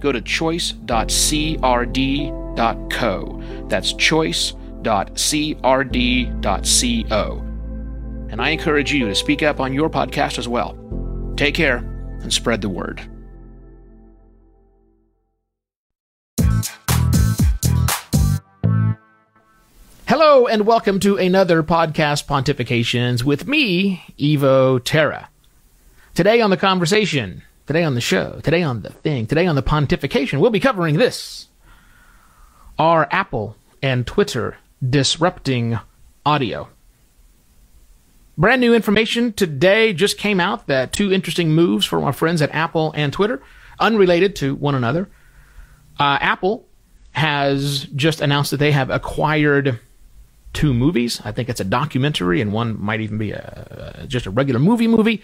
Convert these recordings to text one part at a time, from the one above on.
go to choice.crd.co. That's choice.crd.co. And I encourage you to speak up on your podcast as well. Take care and spread the word. Hello, and welcome to another podcast Pontifications with me, Evo Terra. Today on the conversation, today on the show, today on the thing, today on the pontification, we'll be covering this. Are Apple and Twitter disrupting audio? Brand new information today just came out that two interesting moves from our friends at Apple and Twitter, unrelated to one another. Uh, Apple has just announced that they have acquired two movies. I think it's a documentary, and one might even be a, just a regular movie movie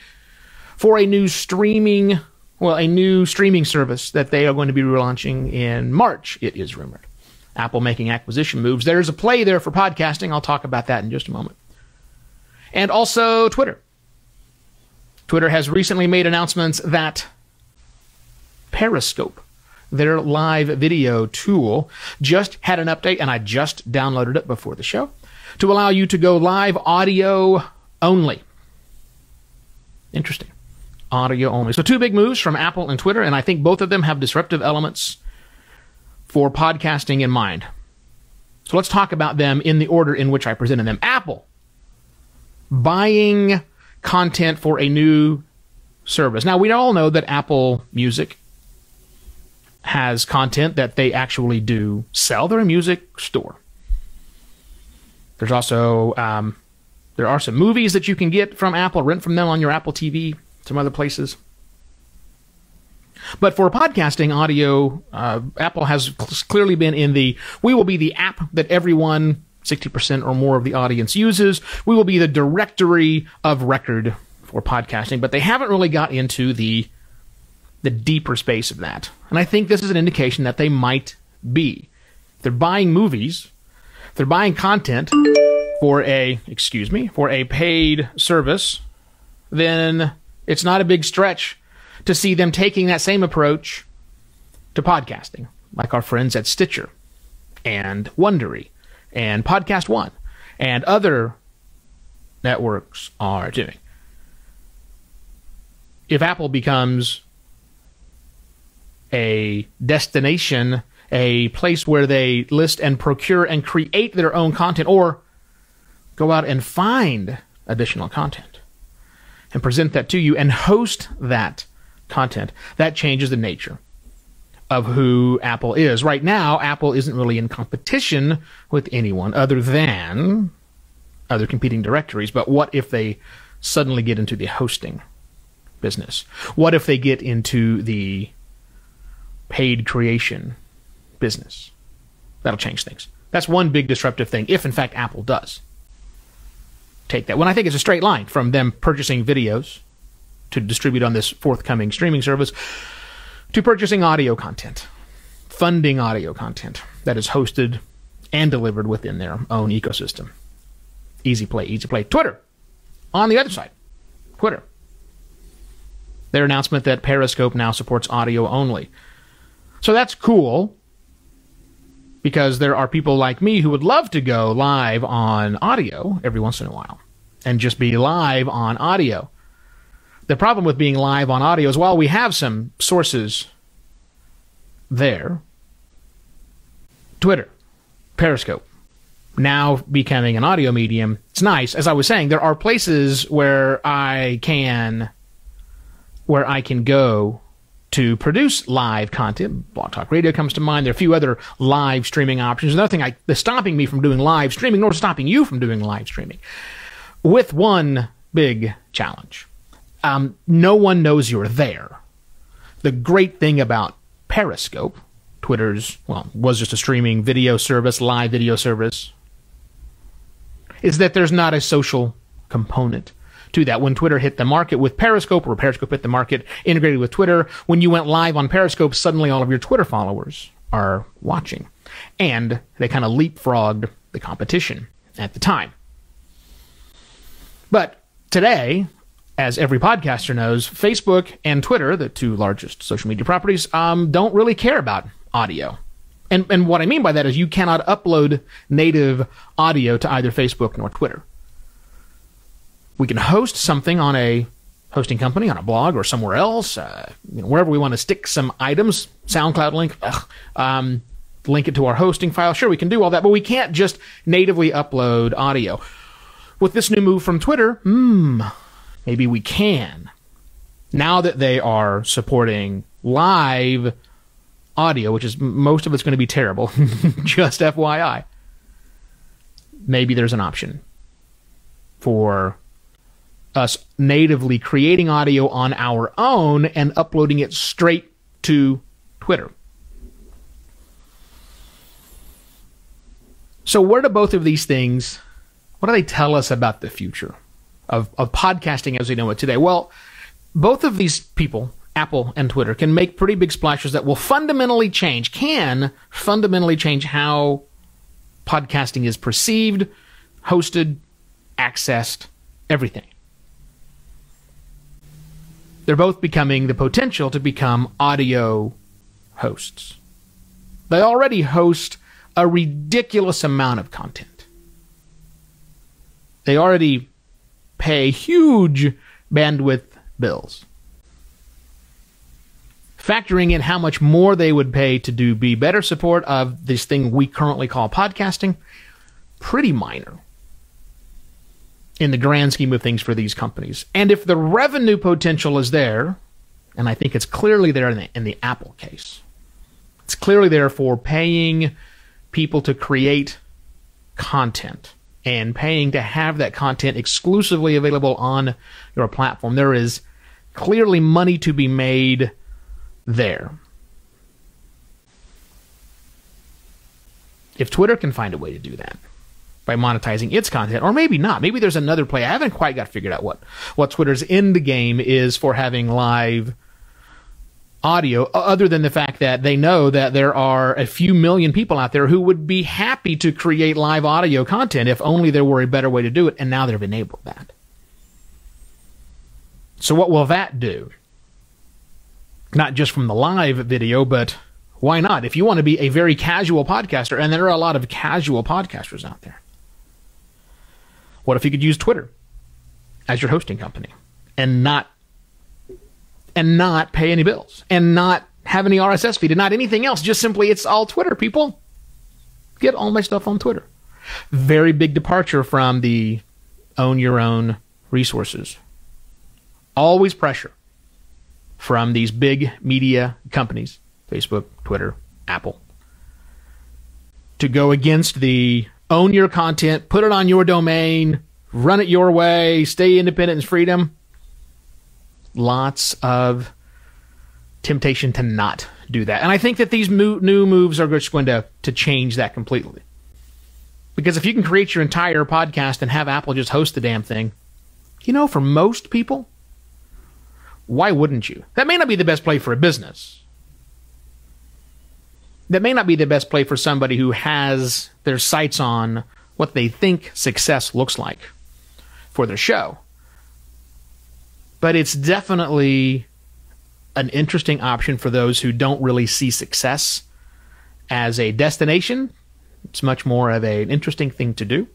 for a new streaming, well, a new streaming service that they are going to be relaunching in March. It is rumored. Apple making acquisition moves. There's a play there for podcasting. I'll talk about that in just a moment. And also Twitter. Twitter has recently made announcements that Periscope their live video tool just had an update, and I just downloaded it before the show to allow you to go live audio only. Interesting. Audio only. So, two big moves from Apple and Twitter, and I think both of them have disruptive elements for podcasting in mind. So, let's talk about them in the order in which I presented them. Apple buying content for a new service. Now, we all know that Apple Music has content that they actually do sell. They're a music store. There's also um, there are some movies that you can get from Apple, rent from them on your Apple TV, some other places. But for podcasting audio, uh, Apple has clearly been in the we will be the app that everyone, 60% or more of the audience uses. We will be the directory of record for podcasting, but they haven't really got into the the deeper space of that. And I think this is an indication that they might be. They're buying movies, they're buying content for a, excuse me, for a paid service, then it's not a big stretch to see them taking that same approach to podcasting, like our friends at Stitcher and Wondery and Podcast One and other networks are doing. If Apple becomes a destination, a place where they list and procure and create their own content or go out and find additional content and present that to you and host that content. That changes the nature of who Apple is. Right now, Apple isn't really in competition with anyone other than other competing directories. But what if they suddenly get into the hosting business? What if they get into the paid creation business. That'll change things. That's one big disruptive thing, if in fact Apple does take that. When I think it's a straight line from them purchasing videos to distribute on this forthcoming streaming service to purchasing audio content, funding audio content that is hosted and delivered within their own ecosystem. Easy play, easy play. Twitter, on the other side, Twitter. Their announcement that Periscope now supports audio only. So that's cool because there are people like me who would love to go live on audio every once in a while and just be live on audio. The problem with being live on audio is while we have some sources there, Twitter, Periscope, now becoming an audio medium, it's nice. As I was saying, there are places where I can where I can go to produce live content. Blog Talk Radio comes to mind. There are a few other live streaming options. Another thing I, that's stopping me from doing live streaming, nor stopping you from doing live streaming, with one big challenge. Um, no one knows you're there. The great thing about Periscope, Twitter's, well, was just a streaming video service, live video service, is that there's not a social component to that. When Twitter hit the market with Periscope, or Periscope hit the market integrated with Twitter, when you went live on Periscope, suddenly all of your Twitter followers are watching. And they kind of leapfrogged the competition at the time. But today, as every podcaster knows, Facebook and Twitter, the two largest social media properties, um, don't really care about audio. And, and what I mean by that is you cannot upload native audio to either Facebook nor Twitter. We can host something on a hosting company, on a blog, or somewhere else, uh, you know, wherever we want to stick some items, SoundCloud link, ugh, um, link it to our hosting file. Sure, we can do all that, but we can't just natively upload audio. With this new move from Twitter, hmm, maybe we can. Now that they are supporting live audio, which is most of it's going to be terrible, just FYI, maybe there's an option for us natively creating audio on our own and uploading it straight to Twitter. So, where do both of these things, what do they tell us about the future of, of podcasting as we know it today? Well, both of these people, Apple and Twitter, can make pretty big splashes that will fundamentally change, can fundamentally change how podcasting is perceived, hosted, accessed, everything. They're both becoming the potential to become audio hosts. They already host a ridiculous amount of content. They already pay huge bandwidth bills. Factoring in how much more they would pay to do be better support of this thing we currently call podcasting, pretty minor in the grand scheme of things for these companies. And if the revenue potential is there, and I think it's clearly there in the, in the Apple case, it's clearly there for paying people to create content and paying to have that content exclusively available on your platform. There is clearly money to be made there. If Twitter can find a way to do that by monetizing its content, or maybe not, maybe there's another play. I haven't quite got figured out what what Twitter's end game is for having live audio other than the fact that they know that there are a few million people out there who would be happy to create live audio content if only there were a better way to do it and now they've enabled that. So what will that do? Not just from the live video but why not? If you want to be a very casual podcaster and there are a lot of casual podcasters out there what if you could use twitter as your hosting company and not and not pay any bills and not have any RSS feed and not anything else. Just simply, it's all Twitter, people. Get all my stuff on Twitter. Very big departure from the own your own resources. Always pressure from these big media companies Facebook, Twitter, Apple to go against the own your content, put it on your domain, run it your way, stay independent and freedom lots of temptation to not do that. And I think that these mo- new moves are just going to, to change that completely. Because if you can create your entire podcast and have Apple just host the damn thing, you know, for most people, why wouldn't you? That may not be the best play for a business. That may not be the best play for somebody who has their sights on what they think success looks like for their show but it's definitely an interesting option for those who don't really see success as a destination. It's much more of a, an interesting thing to do.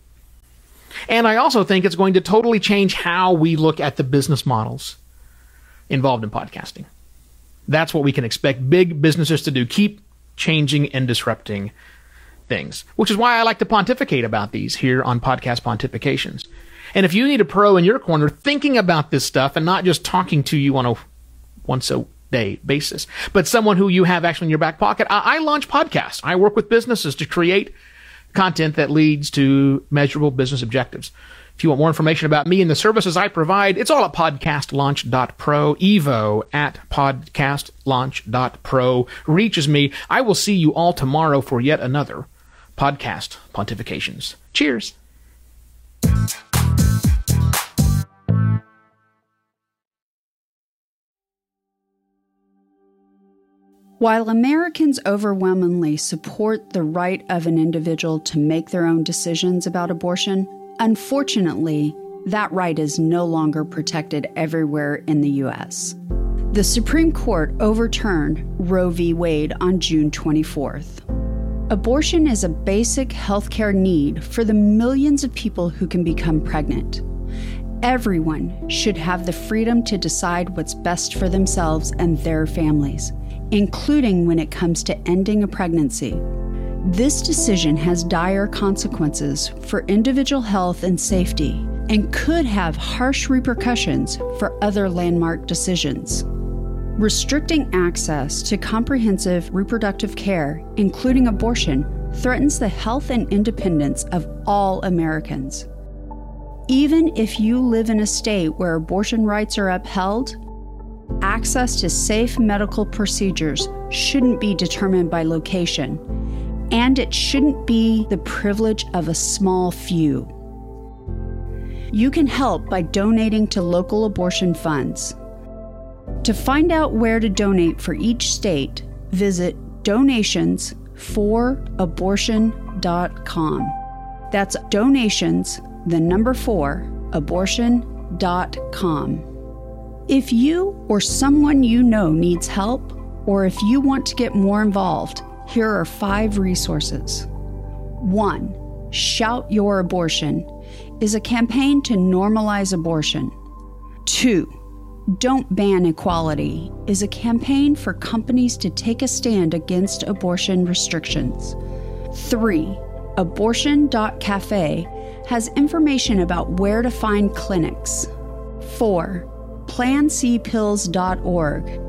And I also think it's going to totally change how we look at the business models involved in podcasting. That's what we can expect big businesses to do keep changing and disrupting things, which is why I like to pontificate about these here on Podcast Pontifications. And if you need a pro in your corner thinking about this stuff and not just talking to you on a once a day basis, but someone who you have actually in your back pocket, I, I launch podcasts. I work with businesses to create content that leads to measurable business objectives. If you want more information about me and the services I provide, it's all at podcastlaunch.pro. Evo at podcastlaunch.pro reaches me. I will see you all tomorrow for yet another podcast pontifications. Cheers. While Americans overwhelmingly support the right of an individual to make their own decisions about abortion, unfortunately, that right is no longer protected everywhere in the U.S. The Supreme Court overturned Roe v. Wade on June 24th. Abortion is a basic healthcare need for the millions of people who can become pregnant. Everyone should have the freedom to decide what's best for themselves and their families including when it comes to ending a pregnancy. This decision has dire consequences for individual health and safety and could have harsh repercussions for other landmark decisions. Restricting access to comprehensive reproductive care, including abortion, threatens the health and independence of all Americans. Even if you live in a state where abortion rights are upheld, access to safe medical procedures shouldn't be determined by location, and it shouldn't be the privilege of a small few. You can help by donating to local abortion funds. To find out where to donate for each state, visit donationsforabortion.com. That's donations, the number four, abortion.com. If you or someone you know needs help, or if you want to get more involved, here are five resources. One, Shout Your Abortion is a campaign to normalize abortion. Two, Don't Ban Equality is a campaign for companies to take a stand against abortion restrictions. Three, Abortion.cafe has information about where to find clinics. Four, PlanCpills.org